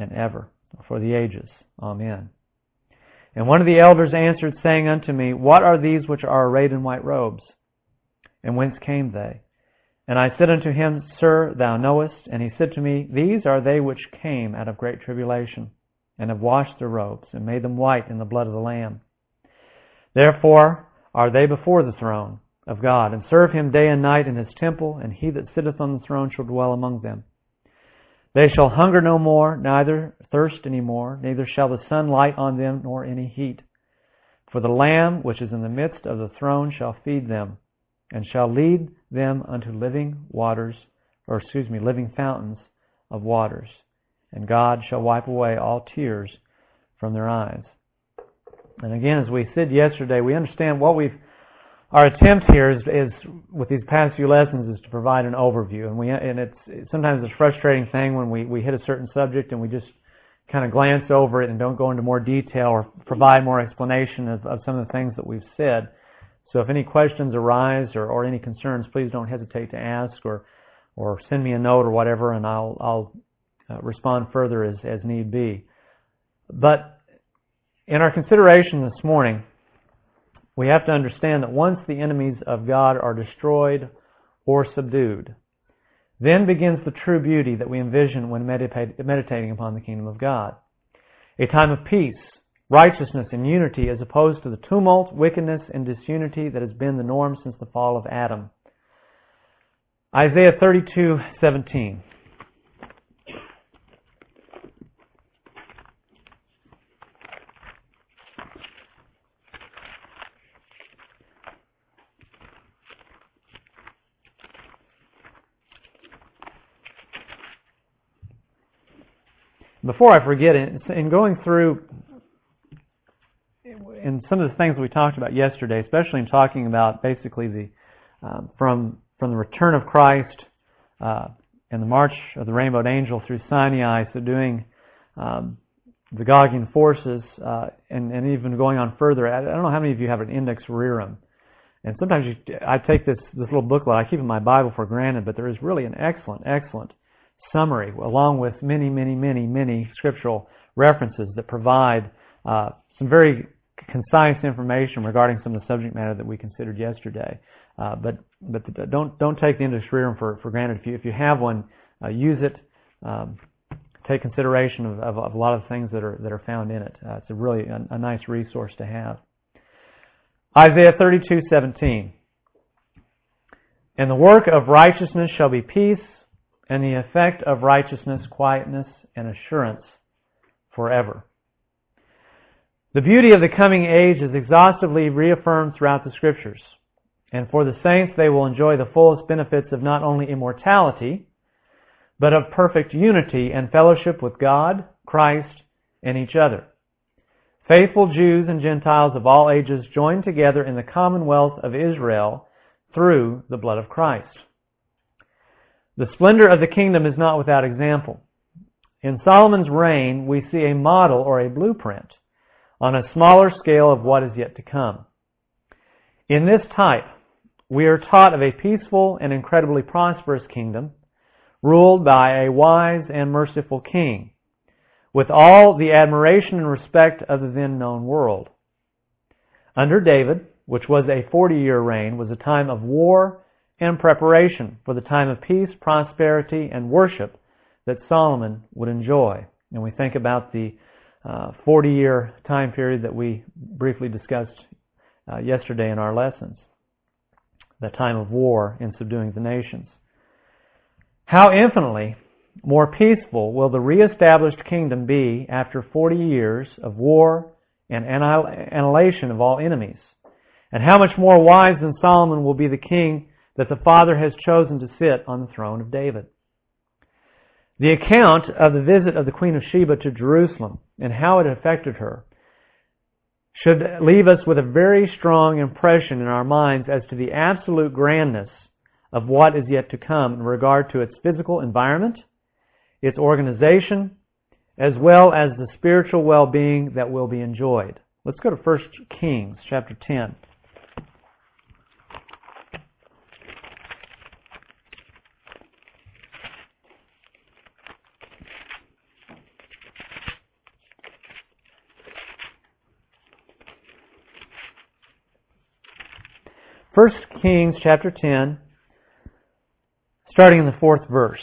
and ever, for the ages. Amen. And one of the elders answered, saying unto me, What are these which are arrayed in white robes? And whence came they? And I said unto him, Sir, thou knowest. And he said to me, These are they which came out of great tribulation, and have washed their robes, and made them white in the blood of the Lamb. Therefore are they before the throne of God, and serve him day and night in his temple, and he that sitteth on the throne shall dwell among them. They shall hunger no more, neither thirst any more, neither shall the sun light on them, nor any heat. For the Lamb which is in the midst of the throne shall feed them, and shall lead them unto living waters, or excuse me, living fountains of waters. And God shall wipe away all tears from their eyes. And again, as we said yesterday, we understand what we've our attempt here is, is, with these past few lessons is to provide an overview, and we and it's sometimes it's a frustrating thing when we we hit a certain subject and we just kind of glance over it and don't go into more detail or provide more explanation of, of some of the things that we've said. So if any questions arise or, or any concerns, please don't hesitate to ask or or send me a note or whatever, and I'll I'll uh, respond further as as need be. But in our consideration this morning we have to understand that once the enemies of God are destroyed or subdued, then begins the true beauty that we envision when meditating upon the kingdom of God. A time of peace, righteousness, and unity as opposed to the tumult, wickedness, and disunity that has been the norm since the fall of Adam. Isaiah 32:17 before I forget in going through in some of the things we talked about yesterday, especially in talking about basically the um, from from the return of Christ uh, and the march of the rainbowed angel through Sinai, subduing um, the Gogian forces, uh, and, and even going on further. I, I, don't know how many of you have an index rerum. And sometimes you, I take this, this little booklet, I keep in my Bible for granted, but there is really an excellent, excellent summary, along with many, many, many, many scriptural references that provide uh, some very concise information regarding some of the subject matter that we considered yesterday. Uh, but but the, don't don't take the Rerum for, for granted. If you if you have one, uh, use it. Um, take consideration of, of, of, a lot of things that are that are found in it. Uh, it's a really a, a, nice resource to have. Isaiah thirty two seventeen. And the work of righteousness shall be peace, and the effect of righteousness, quietness, and assurance forever. The beauty of the coming age is exhaustively reaffirmed throughout the scriptures. And for the saints, they will enjoy the fullest benefits of not only immortality, but of perfect unity and fellowship with God, Christ, and each other. Faithful Jews and Gentiles of all ages join together in the commonwealth of Israel through the blood of Christ. The splendor of the kingdom is not without example. In Solomon's reign, we see a model or a blueprint on a smaller scale of what is yet to come. In this type, we are taught of a peaceful and incredibly prosperous kingdom ruled by a wise and merciful king with all the admiration and respect of the then known world. Under David, which was a 40 year reign, was a time of war and preparation for the time of peace, prosperity, and worship that Solomon would enjoy. And we think about the uh, 40 year time period that we briefly discussed uh, yesterday in our lessons, the time of war in subduing the nations. How infinitely more peaceful will the reestablished kingdom be after 40 years of war and annihilation of all enemies? And how much more wise than Solomon will be the king that the Father has chosen to sit on the throne of David. The account of the visit of the Queen of Sheba to Jerusalem and how it affected her should leave us with a very strong impression in our minds as to the absolute grandness of what is yet to come in regard to its physical environment, its organization, as well as the spiritual well-being that will be enjoyed. Let's go to 1 Kings chapter 10. 1 Kings chapter 10, starting in the fourth verse.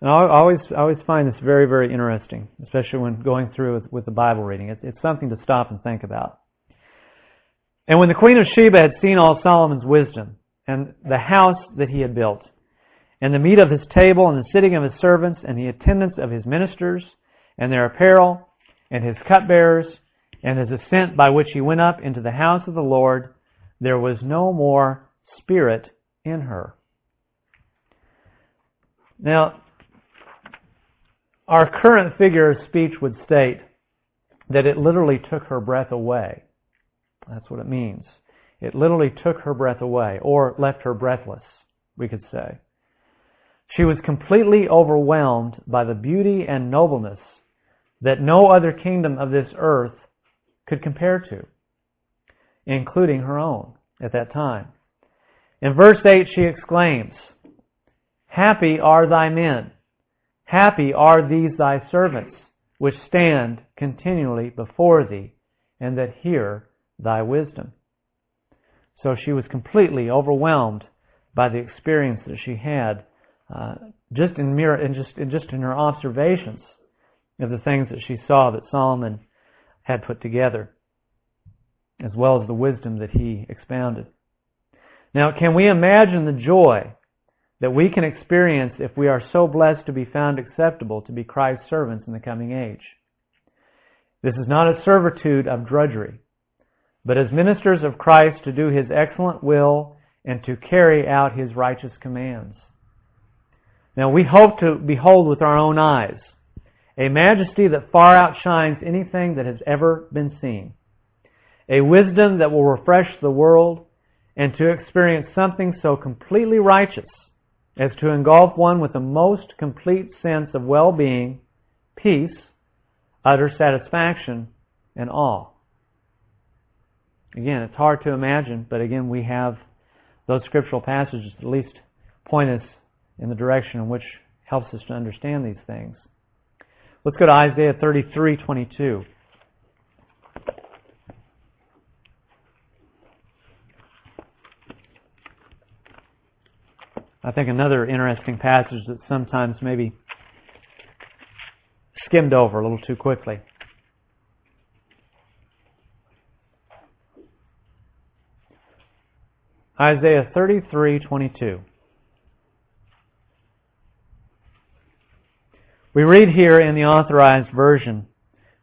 And I always, always find this very, very interesting, especially when going through with, with the Bible reading. It's something to stop and think about. And when the queen of Sheba had seen all Solomon's wisdom, and the house that he had built, and the meat of his table, and the sitting of his servants, and the attendance of his ministers, and their apparel, and his cupbearers, and his ascent by which he went up into the house of the Lord, there was no more spirit in her. Now, our current figure of speech would state that it literally took her breath away. That's what it means. It literally took her breath away, or left her breathless, we could say. She was completely overwhelmed by the beauty and nobleness that no other kingdom of this earth could compare to, including her own at that time. In verse 8, she exclaims, Happy are thy men Happy are these thy servants, which stand continually before thee, and that hear thy wisdom. So she was completely overwhelmed by the experience that she had, uh, just in mirror, and just, in just in her observations of the things that she saw that Solomon had put together, as well as the wisdom that he expounded. Now, can we imagine the joy that we can experience if we are so blessed to be found acceptable to be Christ's servants in the coming age. This is not a servitude of drudgery, but as ministers of Christ to do His excellent will and to carry out His righteous commands. Now we hope to behold with our own eyes a majesty that far outshines anything that has ever been seen, a wisdom that will refresh the world, and to experience something so completely righteous as to engulf one with the most complete sense of well-being, peace, utter satisfaction, and awe. Again, it's hard to imagine, but again, we have those scriptural passages at least point us in the direction in which helps us to understand these things. Let's go to Isaiah 33:22. I think another interesting passage that sometimes maybe skimmed over a little too quickly. Isaiah 33:22. We read here in the authorized version,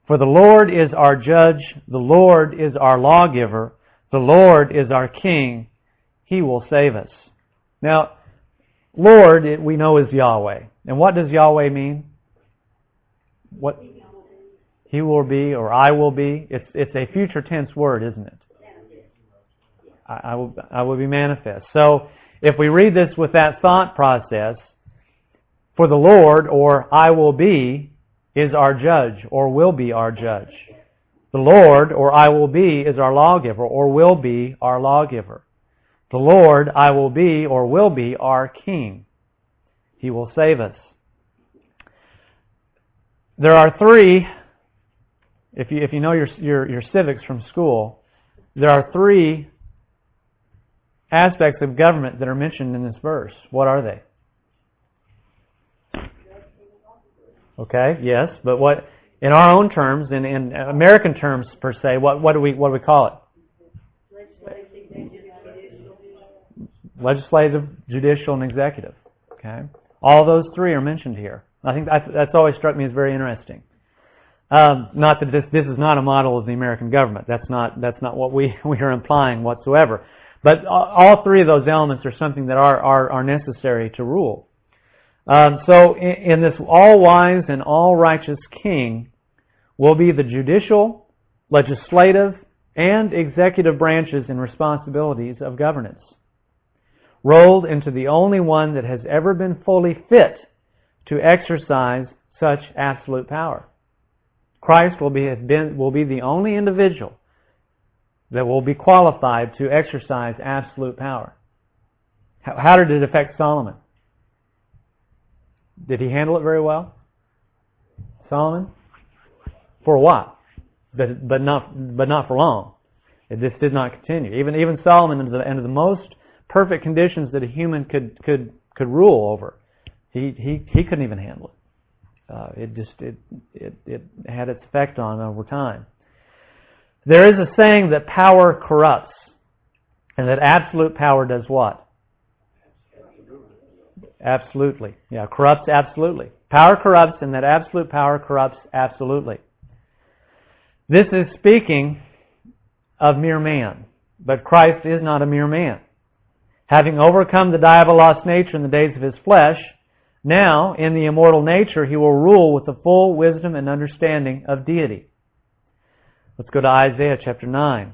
For the Lord is our judge, the Lord is our lawgiver, the Lord is our king, he will save us. Now, Lord, we know is Yahweh. And what does Yahweh mean? What He will be or I will be. It's it's a future tense word, isn't it? I, I will I will be manifest. So if we read this with that thought process, for the Lord or I will be is our judge or will be our judge. The Lord or I will be is our lawgiver or will be our lawgiver. The Lord, I will be or will be our King. He will save us. There are three, if you, if you know your, your, your civics from school, there are three aspects of government that are mentioned in this verse. What are they? Okay, yes, but what, in our own terms, in, in American terms per se, what, what do we, what do we call it? legislative, judicial, and executive. Okay, all those three are mentioned here. I think that's, that's always struck me as very interesting. Um, not that this this is not a model of the American government. That's not that's not what we we are implying whatsoever. But all three of those elements are something that are are, are necessary to rule. Um, so in, in this all wise and all righteous King will be the judicial, legislative, and executive branches and responsibilities of governance rolled into the only one that has ever been fully fit to exercise such absolute power. Christ will be, been, will be the only individual that will be qualified to exercise absolute power. How, how did it affect Solomon? Did he handle it very well? Solomon? for while, but but not but not for long. It, this did not continue. Even even Solomon, under the, under the most perfect conditions that a human could could could rule over, he he he couldn't even handle it. Uh, it just it, it it had its effect on over time. There is a saying that power corrupts, and that absolute power does what? Absolutely. Yeah, corrupts absolutely. Power corrupts, and that absolute power corrupts absolutely. This is speaking of mere man, but Christ is not a mere man. Having overcome the diabolos nature in the days of his flesh, now in the immortal nature he will rule with the full wisdom and understanding of deity. Let's go to Isaiah chapter 9.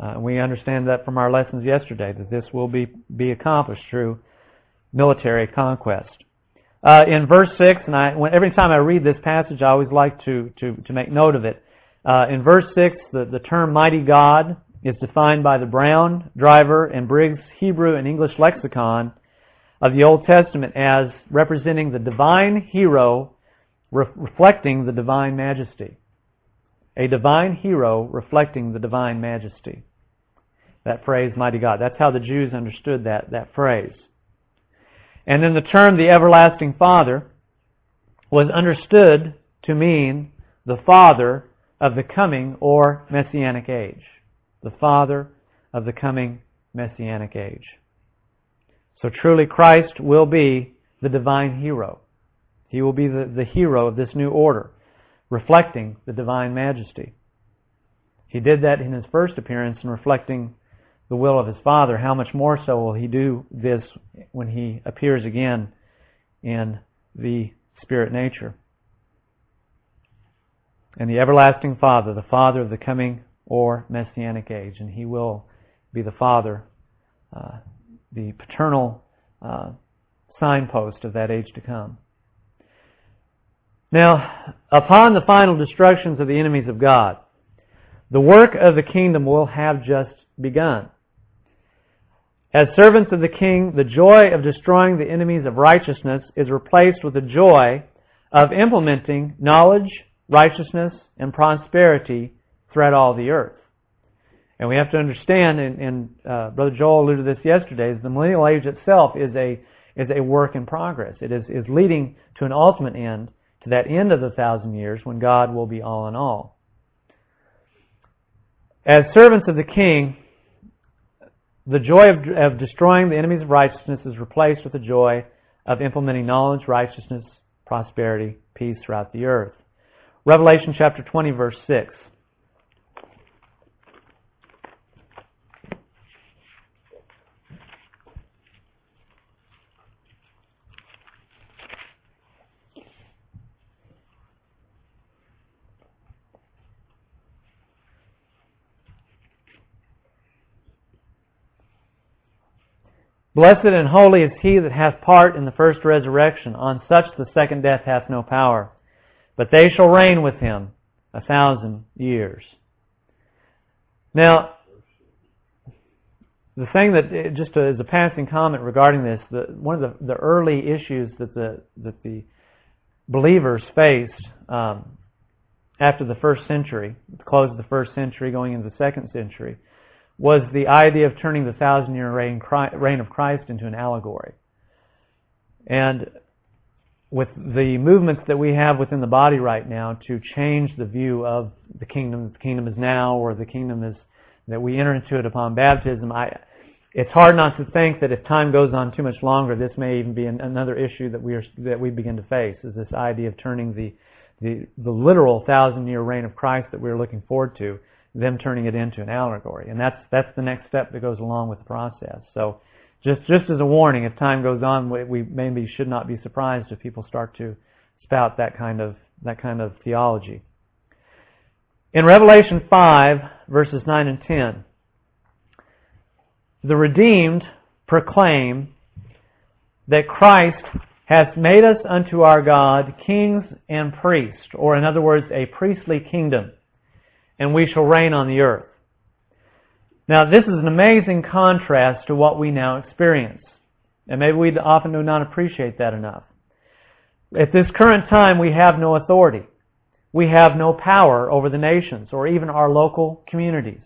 Uh, we understand that from our lessons yesterday that this will be, be accomplished through military conquest. Uh, in verse 6, and I, when, every time I read this passage, I always like to, to, to make note of it. Uh, in verse 6, the, the term mighty God is defined by the Brown, Driver, and Briggs Hebrew and English lexicon of the Old Testament as representing the divine hero re- reflecting the divine majesty. A divine hero reflecting the divine majesty. That phrase, mighty God. That's how the Jews understood that, that phrase. And then the term the everlasting Father was understood to mean the Father of the coming or Messianic age. The Father of the coming Messianic age. So truly Christ will be the divine hero. He will be the, the hero of this new order reflecting the divine majesty. He did that in his first appearance in reflecting the will of his Father. How much more so will he do this when he appears again in the spirit nature? And the everlasting Father, the Father of the coming or messianic age, and he will be the Father, uh, the paternal uh, signpost of that age to come. Now, upon the final destructions of the enemies of God, the work of the kingdom will have just begun. As servants of the king, the joy of destroying the enemies of righteousness is replaced with the joy of implementing knowledge, righteousness, and prosperity throughout all the earth. And we have to understand, and, and uh, Brother Joel alluded to this yesterday, is the millennial age itself is a is a work in progress. It is, is leading to an ultimate end to that end of the thousand years when God will be all in all. As servants of the King, the joy of, of destroying the enemies of righteousness is replaced with the joy of implementing knowledge, righteousness, prosperity, peace throughout the earth. Revelation chapter 20 verse 6. Blessed and holy is he that hath part in the first resurrection. On such the second death hath no power. But they shall reign with him a thousand years. Now, the thing that, just as a passing comment regarding this, the, one of the, the early issues that the, that the believers faced um, after the first century, the close of the first century, going into the second century, was the idea of turning the thousand year reign, reign of Christ into an allegory. And with the movements that we have within the body right now to change the view of the kingdom, the kingdom is now, or the kingdom is that we enter into it upon baptism, I, it's hard not to think that if time goes on too much longer, this may even be an, another issue that we are that we begin to face. Is this idea of turning the the, the literal thousand year reign of Christ that we're looking forward to, them turning it into an allegory, and that's that's the next step that goes along with the process. So, just just as a warning, if time goes on, we, we maybe should not be surprised if people start to spout that kind of that kind of theology. In Revelation 5, verses 9 and 10, the redeemed proclaim that Christ has made us unto our God kings and priests, or in other words, a priestly kingdom, and we shall reign on the earth. Now, this is an amazing contrast to what we now experience. And maybe we often do not appreciate that enough. At this current time, we have no authority. We have no power over the nations or even our local communities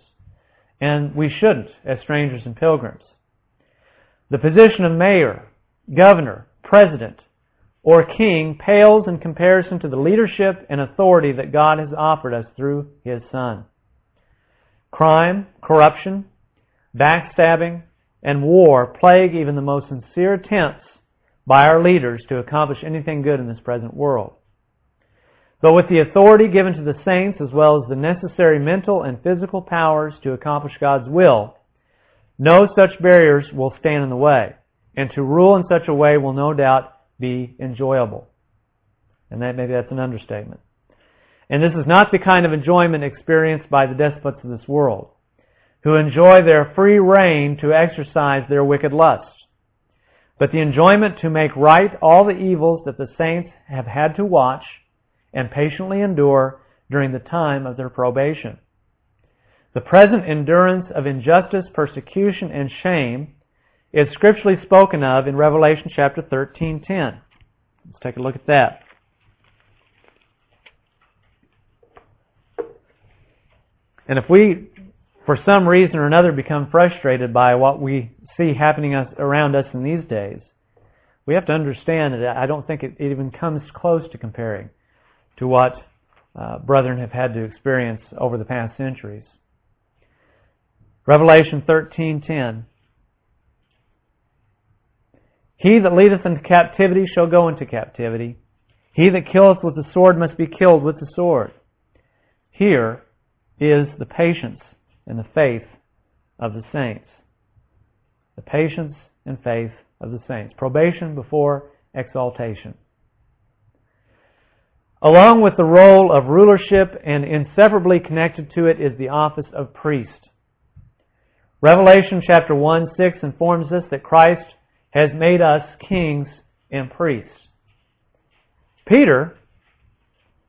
and we shouldn't as strangers and pilgrims. The position of mayor, governor, president, or king pales in comparison to the leadership and authority that God has offered us through His Son. Crime, corruption, backstabbing, and war plague even the most sincere attempts by our leaders to accomplish anything good in this present world. But with the authority given to the saints as well as the necessary mental and physical powers to accomplish God's will, no such barriers will stand in the way. And to rule in such a way will no doubt be enjoyable. And that maybe that's an understatement. And this is not the kind of enjoyment experienced by the despots of this world, who enjoy their free reign to exercise their wicked lusts, but the enjoyment to make right all the evils that the saints have had to watch and patiently endure during the time of their probation. The present endurance of injustice, persecution, and shame is scripturally spoken of in Revelation chapter 13:10. Let's take a look at that. And if we, for some reason or another, become frustrated by what we see happening us, around us in these days, we have to understand that I don't think it even comes close to comparing to what uh, brethren have had to experience over the past centuries. Revelation 13:10 He that leadeth into captivity shall go into captivity. He that killeth with the sword must be killed with the sword. Here is the patience and the faith of the saints. The patience and faith of the saints. Probation before exaltation. Along with the role of rulership and inseparably connected to it is the office of priest. Revelation chapter 1 6 informs us that Christ has made us kings and priests. Peter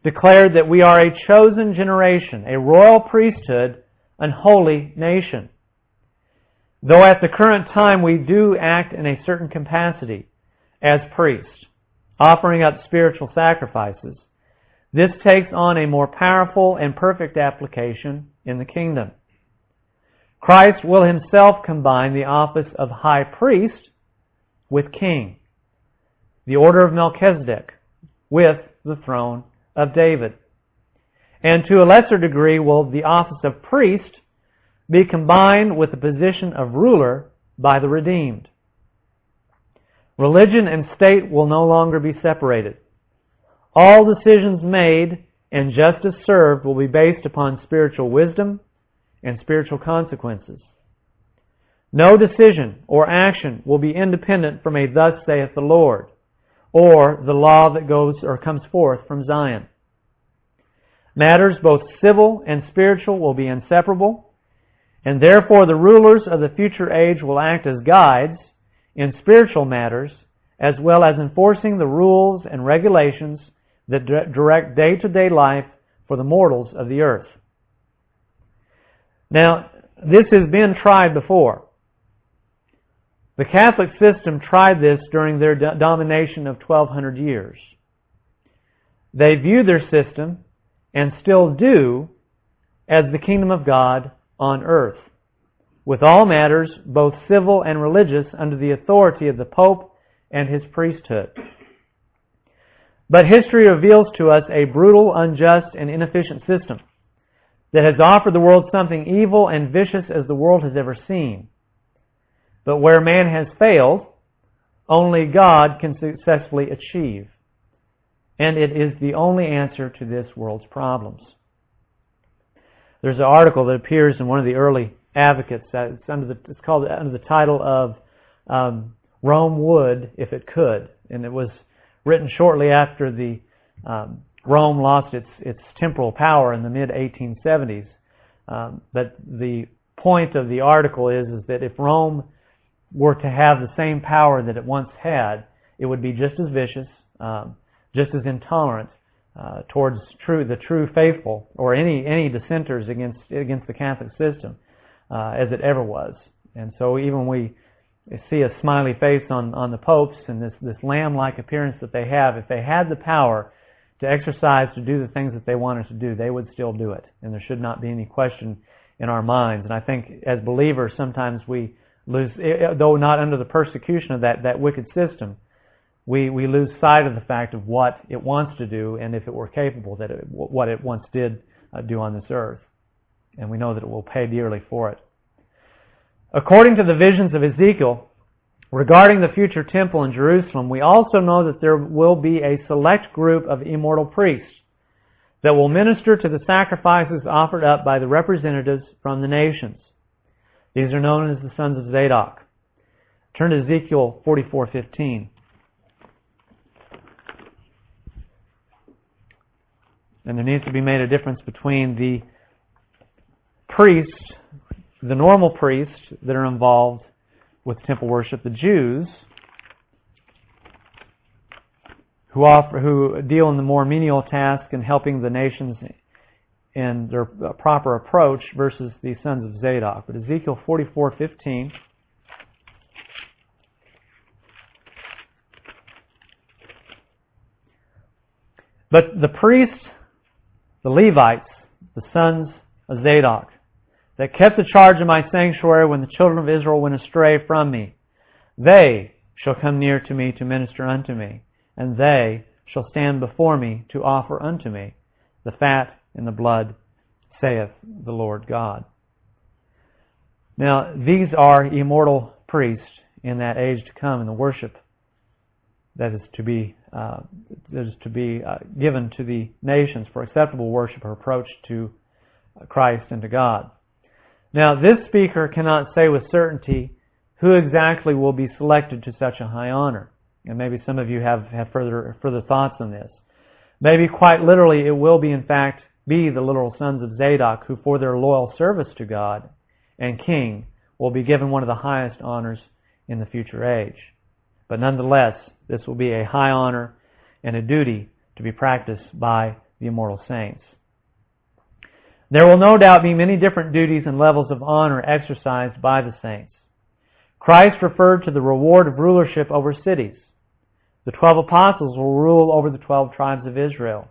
declared that we are a chosen generation, a royal priesthood, an holy nation. Though at the current time we do act in a certain capacity as priests, offering up spiritual sacrifices, this takes on a more powerful and perfect application in the kingdom. Christ will himself combine the office of high priest with king, the order of Melchizedek with the throne of David. And to a lesser degree will the office of priest be combined with the position of ruler by the redeemed. Religion and state will no longer be separated. All decisions made and justice served will be based upon spiritual wisdom and spiritual consequences. No decision or action will be independent from a thus saith the Lord or the law that goes or comes forth from Zion. Matters both civil and spiritual will be inseparable, and therefore the rulers of the future age will act as guides in spiritual matters as well as enforcing the rules and regulations that direct day to day life for the mortals of the earth. Now, this has been tried before. The Catholic system tried this during their domination of 1200 years. They view their system, and still do, as the kingdom of God on earth, with all matters, both civil and religious, under the authority of the Pope and his priesthood. But history reveals to us a brutal, unjust, and inefficient system that has offered the world something evil and vicious as the world has ever seen. But where man has failed, only God can successfully achieve. And it is the only answer to this world's problems. There's an article that appears in one of the early advocates. It's, under the, it's called under the title of um, Rome Would If It Could. And it was written shortly after the um, Rome lost its, its temporal power in the mid 1870s. Um, but the point of the article is, is that if Rome were to have the same power that it once had, it would be just as vicious, um, just as intolerant uh, towards true, the true faithful or any any dissenters against against the Catholic system uh, as it ever was. And so even we see a smiley face on on the popes and this this lamb-like appearance that they have, if they had the power to exercise to do the things that they wanted to do, they would still do it, and there should not be any question in our minds. And I think as believers, sometimes we lose, eh, eh, though not under the persecution of that, that wicked system, we, we lose sight of the fact of what it wants to do and if it were capable, that it, what it once did uh, do on this earth. And we know that it will pay dearly for it. According to the visions of Ezekiel, regarding the future temple in Jerusalem, we also know that there will be a select group of immortal priests that will minister to the sacrifices offered up by the representatives from the nations. These are known as the sons of Zadok. Turn to Ezekiel 44:15. And there needs to be made a difference between the priests, the normal priests that are involved with temple worship, the Jews, who offer, who deal in the more menial task in helping the nations in their uh, proper approach versus the sons of Zadok. But Ezekiel 44:15 But the priests, the Levites, the sons of Zadok, that kept the charge of my sanctuary when the children of Israel went astray from me, they shall come near to me to minister unto me and they shall stand before me to offer unto me the fat and the blood, saith the Lord God. Now, these are immortal priests in that age to come in the worship that is to be uh, that is to be uh, given to the nations for acceptable worship or approach to Christ and to God. Now, this speaker cannot say with certainty who exactly will be selected to such a high honor. And maybe some of you have, have further, further thoughts on this. Maybe quite literally it will be in fact be the literal sons of Zadok who for their loyal service to God and King will be given one of the highest honors in the future age. But nonetheless, this will be a high honor and a duty to be practiced by the immortal saints. There will no doubt be many different duties and levels of honor exercised by the saints. Christ referred to the reward of rulership over cities. The twelve apostles will rule over the twelve tribes of Israel.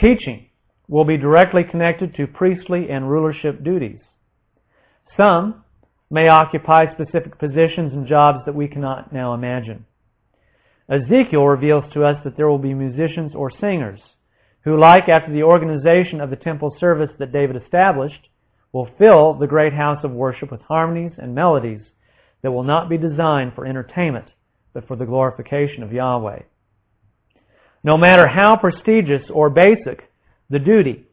Teaching will be directly connected to priestly and rulership duties. Some may occupy specific positions and jobs that we cannot now imagine. Ezekiel reveals to us that there will be musicians or singers who, like after the organization of the temple service that David established, will fill the great house of worship with harmonies and melodies that will not be designed for entertainment, but for the glorification of Yahweh. No matter how prestigious or basic the duty,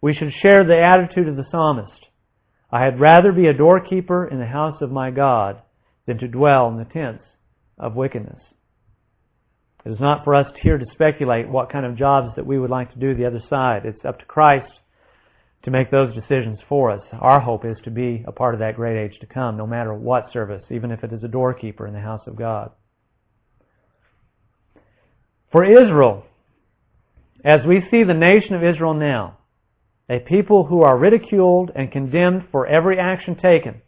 we should share the attitude of the psalmist. I had rather be a doorkeeper in the house of my God than to dwell in the tents of wickedness. It is not for us here to speculate what kind of jobs that we would like to do the other side. It's up to Christ to make those decisions for us. Our hope is to be a part of that great age to come, no matter what service, even if it is a doorkeeper in the house of God. For Israel, as we see the nation of Israel now, a people who are ridiculed and condemned for every action taken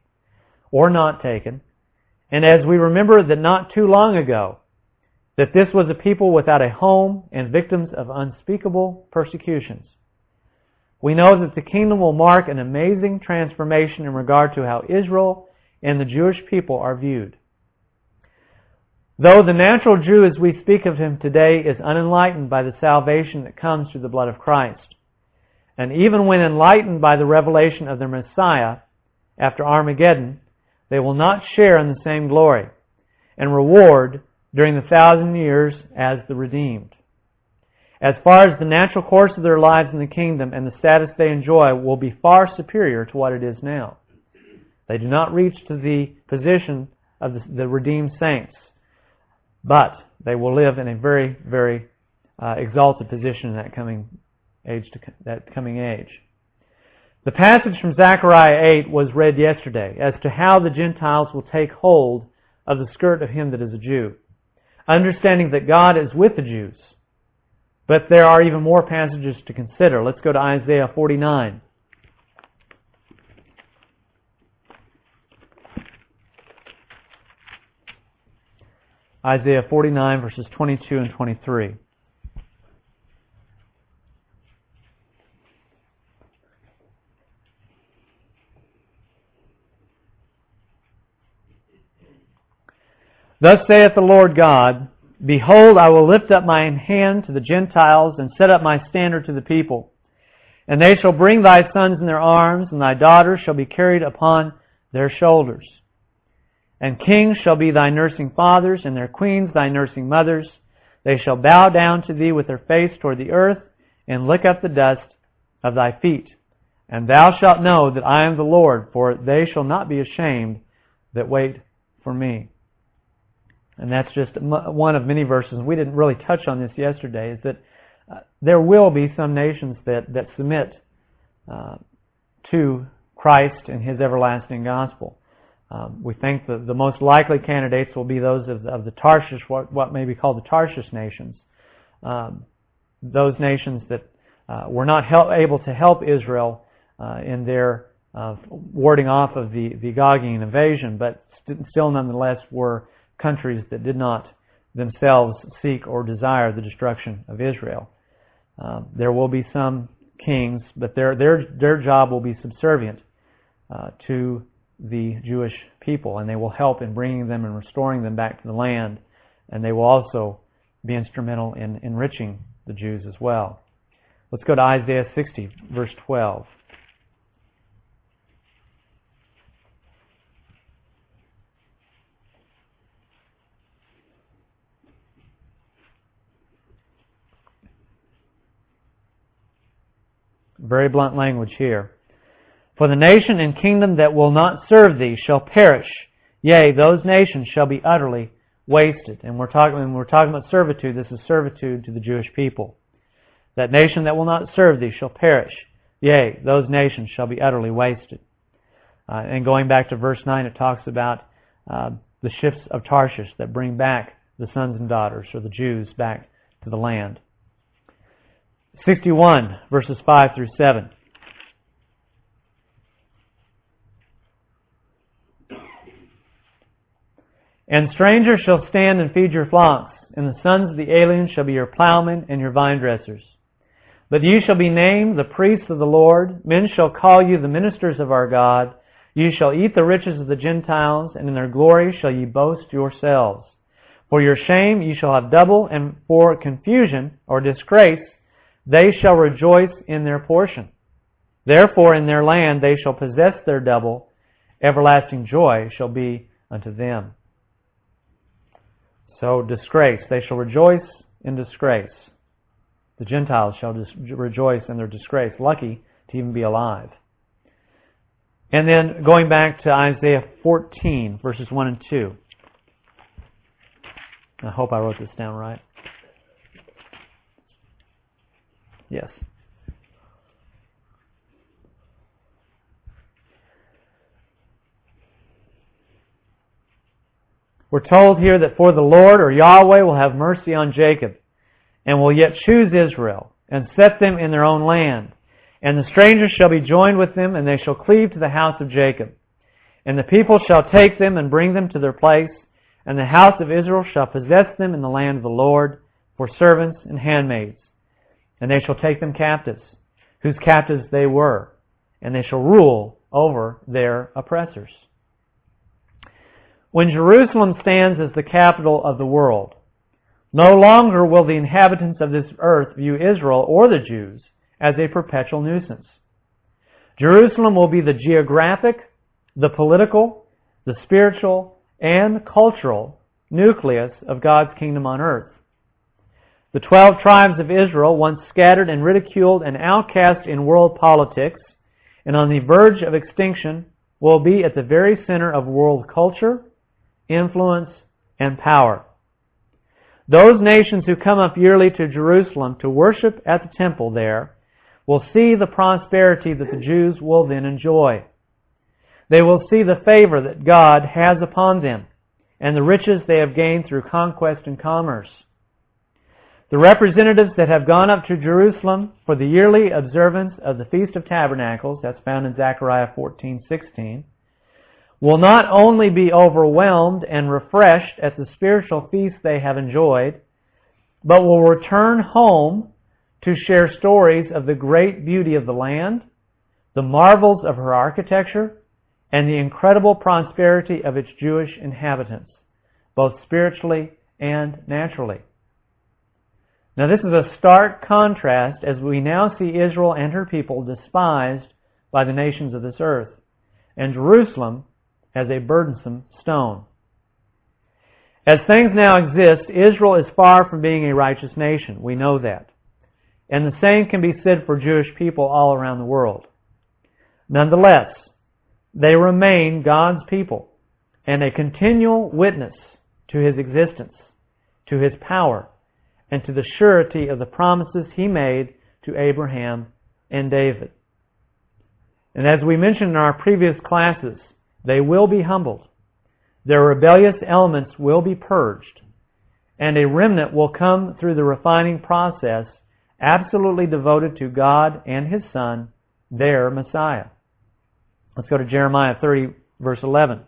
or not taken, and as we remember that not too long ago, that this was a people without a home and victims of unspeakable persecutions. We know that the kingdom will mark an amazing transformation in regard to how Israel and the Jewish people are viewed. Though the natural Jew as we speak of him today is unenlightened by the salvation that comes through the blood of Christ, and even when enlightened by the revelation of the Messiah after Armageddon, they will not share in the same glory and reward during the thousand years as the redeemed. As far as the natural course of their lives in the kingdom and the status they enjoy will be far superior to what it is now. They do not reach to the position of the, the redeemed saints, but they will live in a very, very uh, exalted position in that coming age. To, that coming age. The passage from Zechariah 8 was read yesterday as to how the Gentiles will take hold of the skirt of him that is a Jew, understanding that God is with the Jews. But there are even more passages to consider. Let's go to Isaiah 49. Isaiah 49 verses 22 and 23. Thus saith the Lord God, Behold, I will lift up mine hand to the Gentiles and set up my standard to the people. And they shall bring thy sons in their arms, and thy daughters shall be carried upon their shoulders. And kings shall be thy nursing fathers, and their queens thy nursing mothers. They shall bow down to thee with their face toward the earth, and lick up the dust of thy feet. And thou shalt know that I am the Lord, for they shall not be ashamed that wait for me. And that's just one of many verses. We didn't really touch on this yesterday, is that uh, there will be some nations that, that submit uh, to Christ and His everlasting gospel. Um, we think that the most likely candidates will be those of the, of the Tarshish, what, what may be called the Tarshish nations. Um, those nations that uh, were not help, able to help Israel uh, in their uh, warding off of the, the Gogian invasion, but st- still nonetheless were countries that did not themselves seek or desire the destruction of Israel. Um, there will be some kings, but their their their job will be subservient uh, to the Jewish people, and they will help in bringing them and restoring them back to the land, and they will also be instrumental in enriching the Jews as well. Let's go to Isaiah 60, verse 12. Very blunt language here. For the nation and kingdom that will not serve thee shall perish. Yea, those nations shall be utterly wasted. And we're talking, when we're talking about servitude, this is servitude to the Jewish people. That nation that will not serve thee shall perish. Yea, those nations shall be utterly wasted. Uh, and going back to verse 9, it talks about uh, the ships of Tarshish that bring back the sons and daughters, or the Jews, back to the land. 61, verses 5 through 7. And strangers shall stand and feed your flocks, and the sons of the aliens shall be your plowmen and your vine dressers. But you shall be named the priests of the Lord. Men shall call you the ministers of our God. You shall eat the riches of the Gentiles, and in their glory shall ye boast yourselves. For your shame you shall have double, and for confusion or disgrace they shall rejoice in their portion. Therefore in their land they shall possess their double. Everlasting joy shall be unto them. So disgrace. They shall rejoice in disgrace. The Gentiles shall rejoice in their disgrace. Lucky to even be alive. And then going back to Isaiah 14, verses 1 and 2. I hope I wrote this down right. Yes. We're told here that for the Lord or Yahweh will have mercy on Jacob and will yet choose Israel and set them in their own land. And the strangers shall be joined with them and they shall cleave to the house of Jacob. And the people shall take them and bring them to their place and the house of Israel shall possess them in the land of the Lord for servants and handmaids and they shall take them captives, whose captives they were, and they shall rule over their oppressors. When Jerusalem stands as the capital of the world, no longer will the inhabitants of this earth view Israel or the Jews as a perpetual nuisance. Jerusalem will be the geographic, the political, the spiritual and cultural nucleus of God's kingdom on earth. The twelve tribes of Israel, once scattered and ridiculed and outcast in world politics, and on the verge of extinction, will be at the very center of world culture, influence, and power. Those nations who come up yearly to Jerusalem to worship at the temple there will see the prosperity that the Jews will then enjoy. They will see the favor that God has upon them and the riches they have gained through conquest and commerce. The representatives that have gone up to Jerusalem for the yearly observance of the Feast of Tabernacles, that's found in Zechariah 14:16, will not only be overwhelmed and refreshed at the spiritual feast they have enjoyed, but will return home to share stories of the great beauty of the land, the marvels of her architecture, and the incredible prosperity of its Jewish inhabitants, both spiritually and naturally. Now this is a stark contrast as we now see Israel and her people despised by the nations of this earth, and Jerusalem as a burdensome stone. As things now exist, Israel is far from being a righteous nation. We know that. And the same can be said for Jewish people all around the world. Nonetheless, they remain God's people and a continual witness to His existence, to His power, and to the surety of the promises He made to Abraham and David. And as we mentioned in our previous classes, they will be humbled. Their rebellious elements will be purged. And a remnant will come through the refining process absolutely devoted to God and His Son, their Messiah. Let's go to Jeremiah 30, verse 11.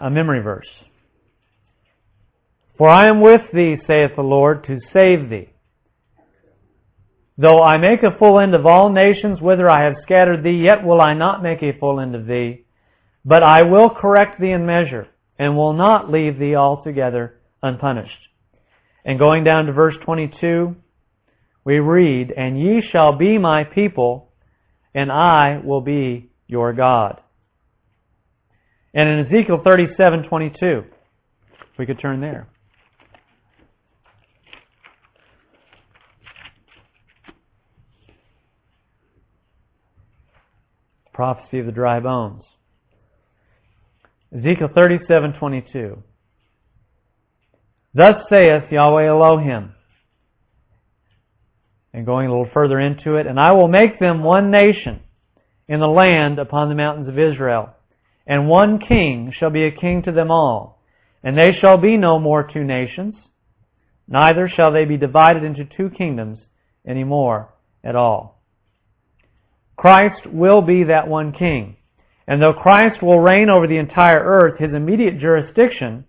A memory verse. For I am with thee, saith the Lord, to save thee. Though I make a full end of all nations whither I have scattered thee, yet will I not make a full end of thee, but I will correct thee in measure, and will not leave thee altogether unpunished. And going down to verse 22, we read, And ye shall be my people, and I will be your God. And in Ezekiel 37:22, if we could turn there. Prophecy of the dry bones. Ezekiel 37:22. Thus saith Yahweh Elohim. And going a little further into it, and I will make them one nation in the land upon the mountains of Israel and one king shall be a king to them all. And they shall be no more two nations, neither shall they be divided into two kingdoms any more at all. Christ will be that one king. And though Christ will reign over the entire earth, his immediate jurisdiction,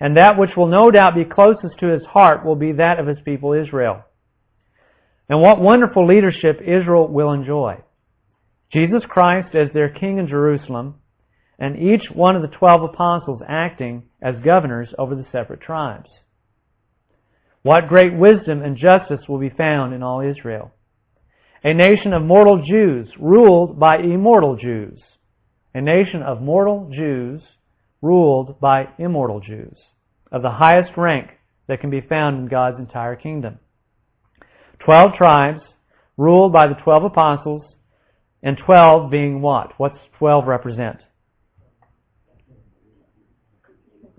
and that which will no doubt be closest to his heart, will be that of his people Israel. And what wonderful leadership Israel will enjoy. Jesus Christ as their king in Jerusalem, and each one of the twelve apostles acting as governors over the separate tribes. What great wisdom and justice will be found in all Israel. A nation of mortal Jews ruled by immortal Jews. A nation of mortal Jews ruled by immortal Jews of the highest rank that can be found in God's entire kingdom. Twelve tribes ruled by the twelve apostles and twelve being what? What's twelve represent?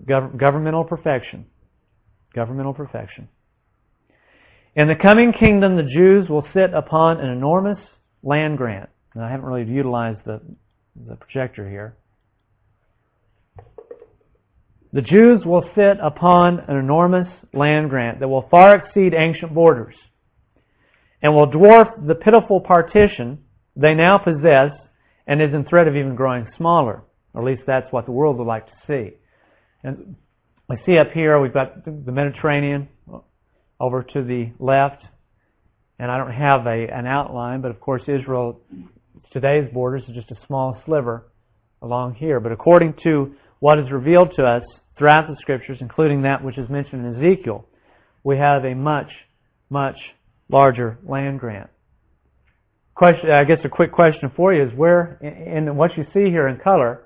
Governmental perfection. Governmental perfection. In the coming kingdom, the Jews will sit upon an enormous land grant. And I haven't really utilized the, the projector here. The Jews will sit upon an enormous land grant that will far exceed ancient borders and will dwarf the pitiful partition they now possess and is in threat of even growing smaller. Or at least that's what the world would like to see. And we see up here we've got the Mediterranean over to the left. and I don't have a, an outline, but of course Israel, today's borders is just a small sliver along here. But according to what is revealed to us throughout the scriptures, including that which is mentioned in Ezekiel, we have a much, much larger land grant. Question, I guess a quick question for you is where, in what you see here in color,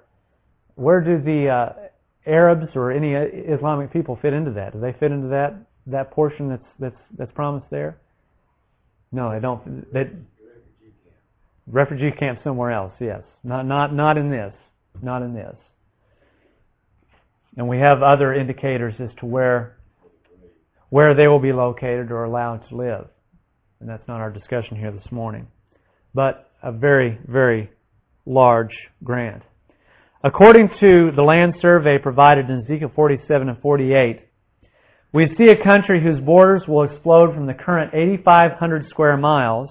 where do the uh, Arabs or any Islamic people fit into that? Do they fit into that that portion that's that's that's promised there? No, they don't. They, refugee camp somewhere else. Yes, not not not in this. Not in this. And we have other indicators as to where where they will be located or allowed to live. And that's not our discussion here this morning. But a very, very large grant. According to the land survey provided in Ezekiel 47 and 48, we see a country whose borders will explode from the current 8,500 square miles,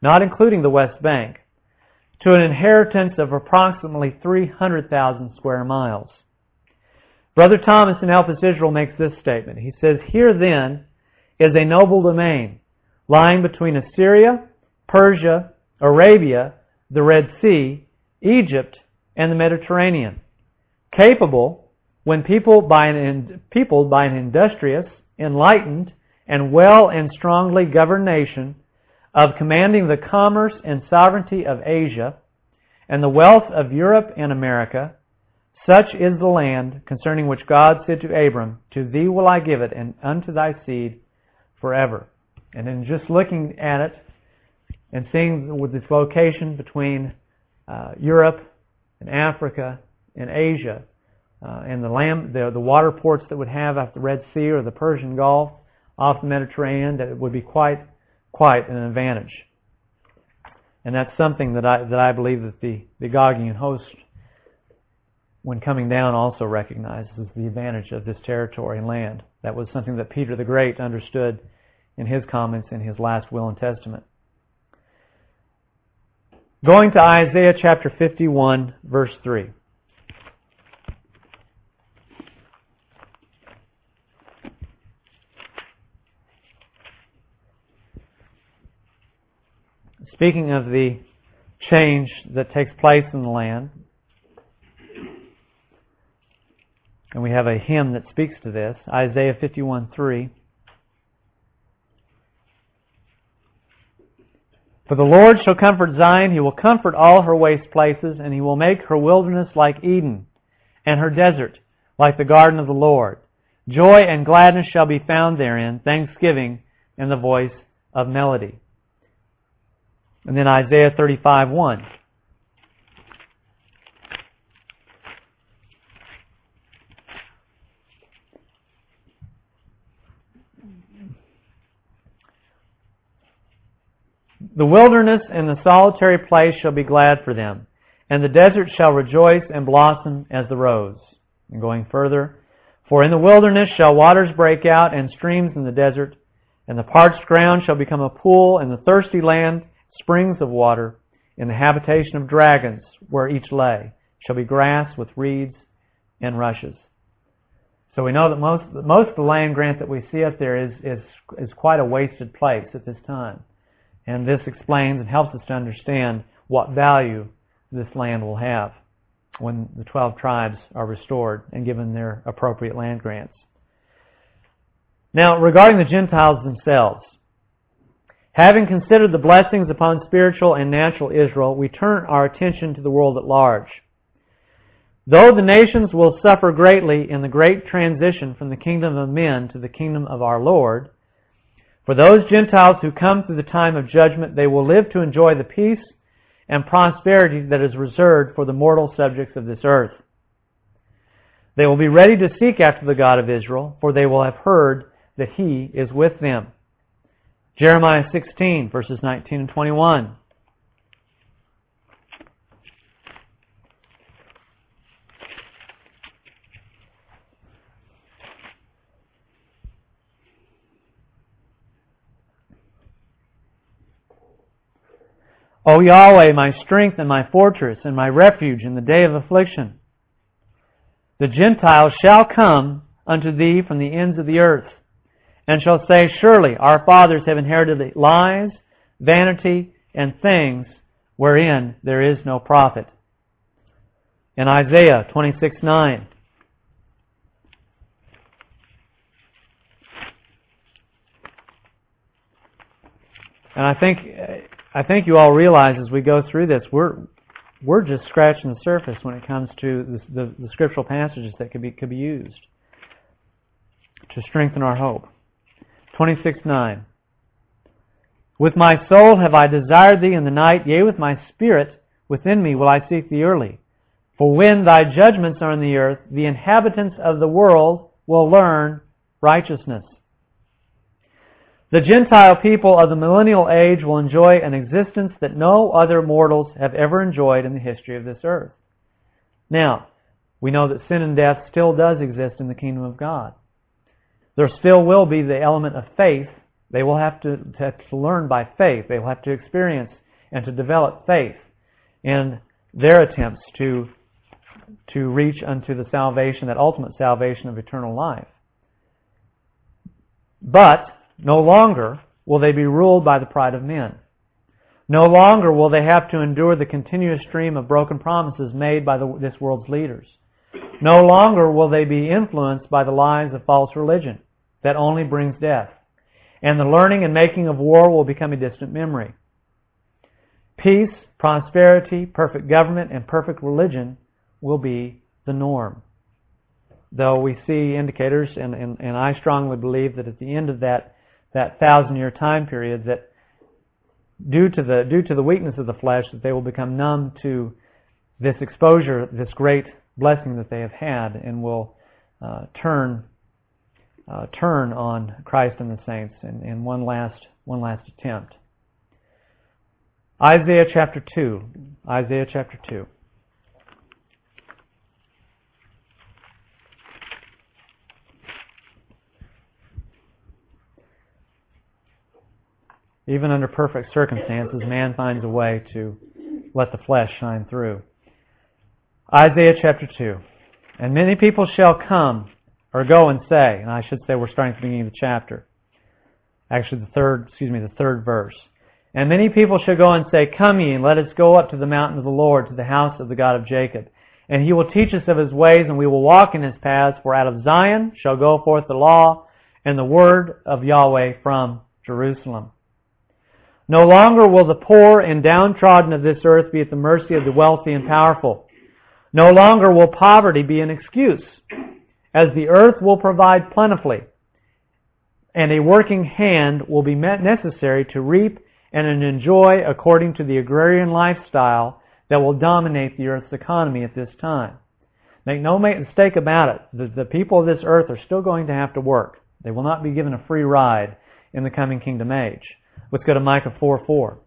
not including the West Bank, to an inheritance of approximately 300,000 square miles. Brother Thomas in Elpis Israel makes this statement. He says, Here then is a noble domain lying between Assyria, Persia, Arabia, the Red Sea, Egypt, and the Mediterranean, capable, when peopled by an, peopled by an industrious, enlightened, and well and strongly governed nation, of commanding the commerce and sovereignty of Asia, and the wealth of Europe and America, such is the land concerning which God said to Abram, To thee will I give it, and unto thy seed forever. And in just looking at it and seeing with its location between uh, Europe and Africa and Asia, uh, and the, land, the, the water ports that would have off the Red Sea or the Persian Gulf, off the Mediterranean, that it would be quite, quite an advantage. And that's something that I, that I believe that the, the Gogian host, when coming down, also recognizes the advantage of this territory and land. That was something that Peter the Great understood in his comments in his last will and testament. Going to Isaiah chapter 51, verse 3. Speaking of the change that takes place in the land, and we have a hymn that speaks to this, Isaiah 51 3. For the Lord shall comfort Zion, he will comfort all her waste places, and he will make her wilderness like Eden, and her desert like the garden of the Lord. Joy and gladness shall be found therein, thanksgiving and the voice of melody. And then Isaiah 35 1. The wilderness and the solitary place shall be glad for them, and the desert shall rejoice and blossom as the rose. And going further, for in the wilderness shall waters break out and streams in the desert, and the parched ground shall become a pool, and the thirsty land springs of water. In the habitation of dragons, where each lay, shall be grass with reeds and rushes. So we know that most most of the land grant that we see up there is is is quite a wasted place at this time. And this explains and helps us to understand what value this land will have when the 12 tribes are restored and given their appropriate land grants. Now, regarding the Gentiles themselves, having considered the blessings upon spiritual and natural Israel, we turn our attention to the world at large. Though the nations will suffer greatly in the great transition from the kingdom of men to the kingdom of our Lord, for those Gentiles who come through the time of judgment, they will live to enjoy the peace and prosperity that is reserved for the mortal subjects of this earth. They will be ready to seek after the God of Israel, for they will have heard that He is with them. Jeremiah 16, verses 19 and 21. O Yahweh, my strength and my fortress and my refuge in the day of affliction. The Gentiles shall come unto thee from the ends of the earth, and shall say, Surely our fathers have inherited lies, vanity, and things wherein there is no profit. In Isaiah 26 9. And I think I think you all realize as we go through this, we're we're just scratching the surface when it comes to the, the, the scriptural passages that could be could be used to strengthen our hope. 26 9. With my soul have I desired thee in the night, yea, with my spirit within me will I seek thee early. For when thy judgments are in the earth, the inhabitants of the world will learn righteousness. The Gentile people of the millennial age will enjoy an existence that no other mortals have ever enjoyed in the history of this earth. Now, we know that sin and death still does exist in the kingdom of God. There still will be the element of faith. They will have to, to, to learn by faith. They will have to experience and to develop faith in their attempts to, to reach unto the salvation, that ultimate salvation of eternal life. But no longer will they be ruled by the pride of men. No longer will they have to endure the continuous stream of broken promises made by the, this world's leaders. No longer will they be influenced by the lies of false religion that only brings death. And the learning and making of war will become a distant memory. Peace, prosperity, perfect government, and perfect religion will be the norm. Though we see indicators, and, and, and I strongly believe that at the end of that, that thousand year time period, that due to the due to the weakness of the flesh, that they will become numb to this exposure, this great blessing that they have had, and will uh, turn uh, turn on Christ and the saints in, in one last one last attempt. Isaiah chapter two. Isaiah chapter two. Even under perfect circumstances, man finds a way to let the flesh shine through. Isaiah chapter 2. And many people shall come or go and say, and I should say we're starting at the beginning of the chapter. Actually, the third, excuse me, the third verse. And many people shall go and say, Come ye, and let us go up to the mountain of the Lord, to the house of the God of Jacob. And he will teach us of his ways, and we will walk in his paths. For out of Zion shall go forth the law and the word of Yahweh from Jerusalem. No longer will the poor and downtrodden of this earth be at the mercy of the wealthy and powerful. No longer will poverty be an excuse as the earth will provide plentifully, and a working hand will be necessary to reap and enjoy according to the agrarian lifestyle that will dominate the earth's economy at this time. Make no mistake about it, the, the people of this earth are still going to have to work. They will not be given a free ride in the coming kingdom age. Let's go to Micah 4 4.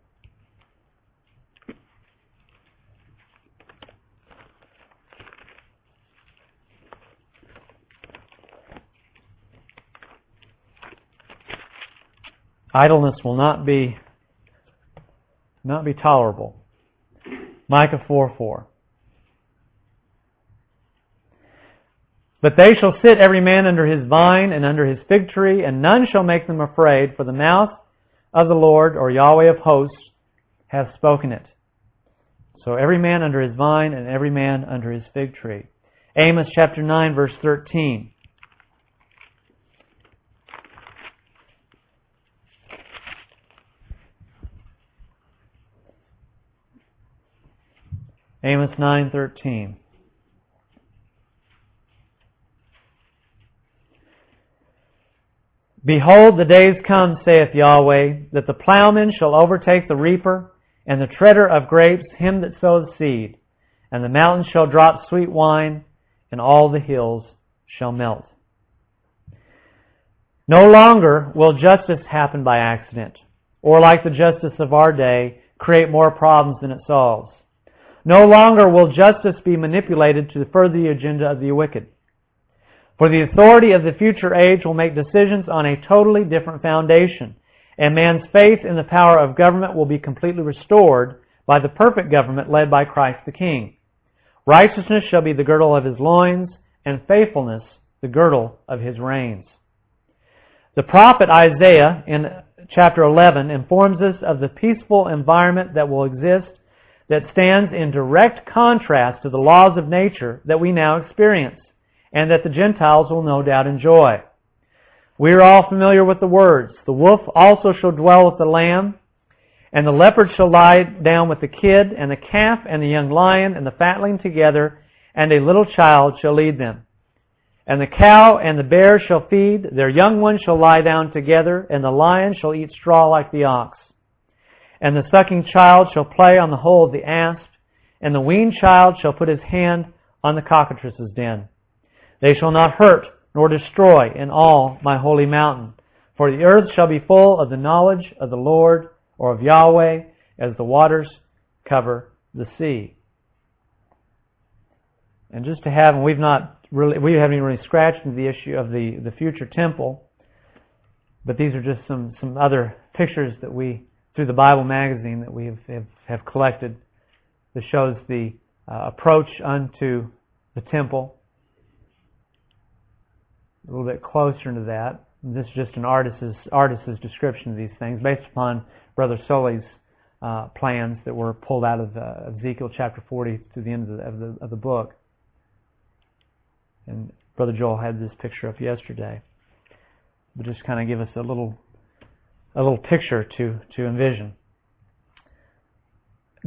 Idleness will not be not be tolerable. Micah 4 4. But they shall sit every man under his vine and under his fig tree, and none shall make them afraid, for the mouth of the Lord, or Yahweh of hosts, hath spoken it. So every man under his vine and every man under his fig tree. Amos chapter 9 verse 13. Amos 9:13 Behold, the days come, saith Yahweh, that the plowman shall overtake the reaper, and the treader of grapes him that sows seed, and the mountains shall drop sweet wine, and all the hills shall melt. No longer will justice happen by accident, or like the justice of our day, create more problems than it solves. No longer will justice be manipulated to further the agenda of the wicked. For the authority of the future age will make decisions on a totally different foundation, and man's faith in the power of government will be completely restored by the perfect government led by Christ the King. Righteousness shall be the girdle of his loins, and faithfulness the girdle of his reins. The prophet Isaiah in chapter 11 informs us of the peaceful environment that will exist that stands in direct contrast to the laws of nature that we now experience and that the Gentiles will no doubt enjoy. We are all familiar with the words. The wolf also shall dwell with the lamb, and the leopard shall lie down with the kid, and the calf and the young lion and the fatling together, and a little child shall lead them. And the cow and the bear shall feed, their young ones shall lie down together, and the lion shall eat straw like the ox. And the sucking child shall play on the hole of the asp, and the weaned child shall put his hand on the cockatrice's den. They shall not hurt nor destroy in all my holy mountain, for the earth shall be full of the knowledge of the Lord or of Yahweh as the waters cover the sea. And just to have, and we've not really, we haven't even really scratched into the issue of the, the future temple, but these are just some, some other pictures that we, through the Bible magazine, that we have, have, have collected that shows the uh, approach unto the temple. A little bit closer to that. This is just an artist's, artist's description of these things based upon Brother Sulley's uh, plans that were pulled out of uh, Ezekiel chapter 40 to the end of the, of the, of the book. And Brother Joel had this picture up yesterday. But just kind of give us a little a little picture to, to envision.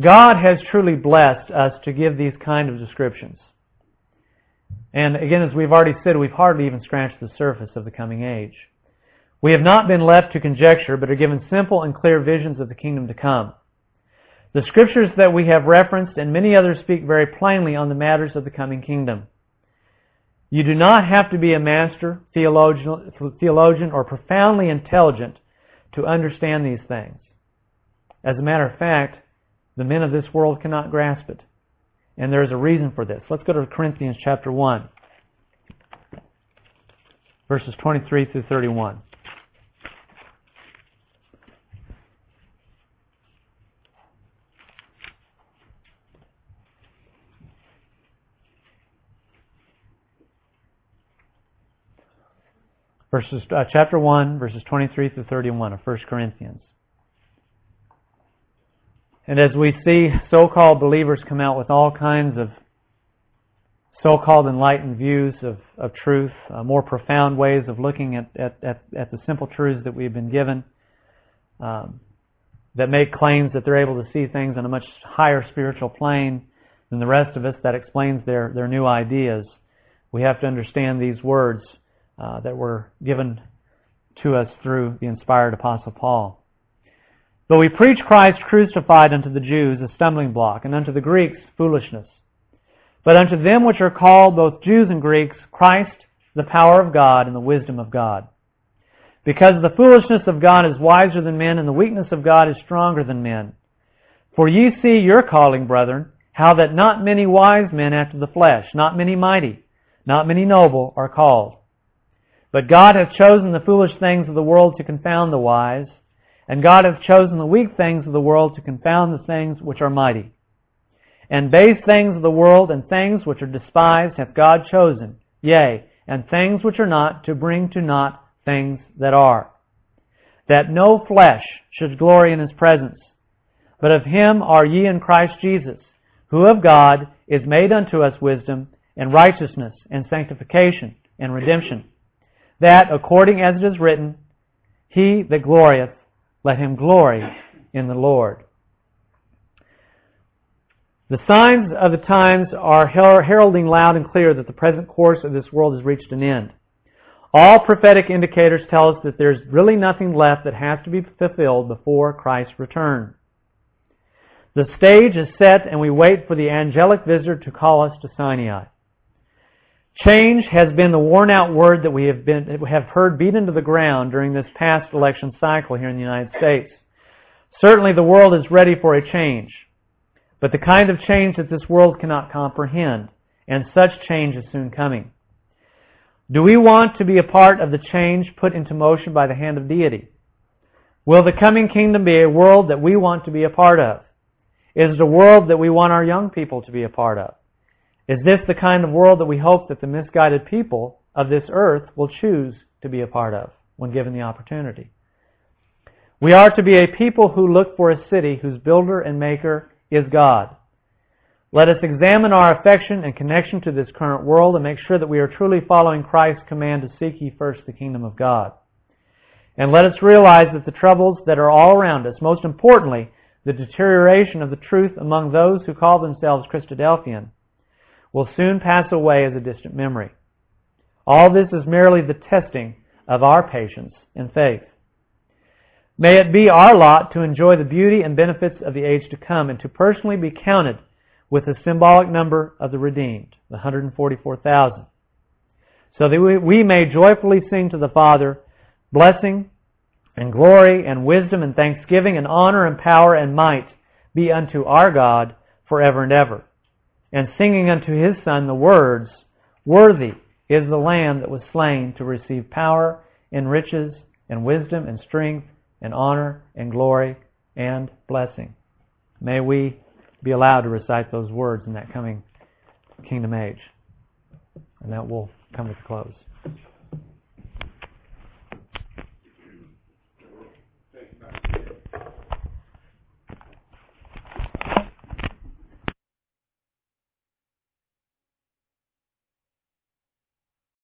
God has truly blessed us to give these kind of descriptions. And again, as we've already said, we've hardly even scratched the surface of the coming age. We have not been left to conjecture, but are given simple and clear visions of the kingdom to come. The scriptures that we have referenced and many others speak very plainly on the matters of the coming kingdom. You do not have to be a master, theologian, or profoundly intelligent to understand these things. As a matter of fact, the men of this world cannot grasp it. And there is a reason for this. Let's go to Corinthians chapter 1, verses 23 through 31. verses, uh, chapter 1, verses 23 through 31 of 1 Corinthians. And as we see so-called believers come out with all kinds of so-called enlightened views of, of truth, uh, more profound ways of looking at, at, at, at, the simple truths that we've been given, um, that make claims that they're able to see things on a much higher spiritual plane than the rest of us, that explains their, their new ideas. We have to understand these words uh, that were given to us through the inspired Apostle Paul. Though we preach Christ crucified unto the Jews a stumbling block, and unto the Greeks foolishness. But unto them which are called, both Jews and Greeks, Christ, the power of God and the wisdom of God. Because the foolishness of God is wiser than men, and the weakness of God is stronger than men. For ye see your calling, brethren, how that not many wise men after the flesh, not many mighty, not many noble are called. But God hath chosen the foolish things of the world to confound the wise, and God hath chosen the weak things of the world to confound the things which are mighty. And base things of the world and things which are despised hath God chosen, yea, and things which are not, to bring to naught things that are. That no flesh should glory in his presence. But of him are ye in Christ Jesus, who of God is made unto us wisdom, and righteousness, and sanctification, and redemption that, according as it is written, He that glorieth, let him glory in the Lord. The signs of the times are heralding loud and clear that the present course of this world has reached an end. All prophetic indicators tell us that there's really nothing left that has to be fulfilled before Christ's return. The stage is set and we wait for the angelic visitor to call us to Sinai. Change has been the worn out word that we have, been, have heard beat into the ground during this past election cycle here in the United States. Certainly the world is ready for a change, but the kind of change that this world cannot comprehend, and such change is soon coming. Do we want to be a part of the change put into motion by the hand of deity? Will the coming kingdom be a world that we want to be a part of? Is it a world that we want our young people to be a part of? Is this the kind of world that we hope that the misguided people of this earth will choose to be a part of? when given the opportunity. We are to be a people who look for a city whose builder and maker is God. Let us examine our affection and connection to this current world and make sure that we are truly following Christ's command to seek ye first the kingdom of God. And let us realize that the troubles that are all around us, most importantly, the deterioration of the truth among those who call themselves Christadelphian, will soon pass away as a distant memory. All this is merely the testing of our patience and faith. May it be our lot to enjoy the beauty and benefits of the age to come and to personally be counted with the symbolic number of the redeemed, the 144,000, so that we, we may joyfully sing to the Father, blessing and glory and wisdom and thanksgiving and honor and power and might be unto our God forever and ever. And singing unto his Son the words, Worthy is the Lamb that was slain to receive power and riches and wisdom and strength and honor and glory and blessing. May we be allowed to recite those words in that coming kingdom age. And that will come to a close.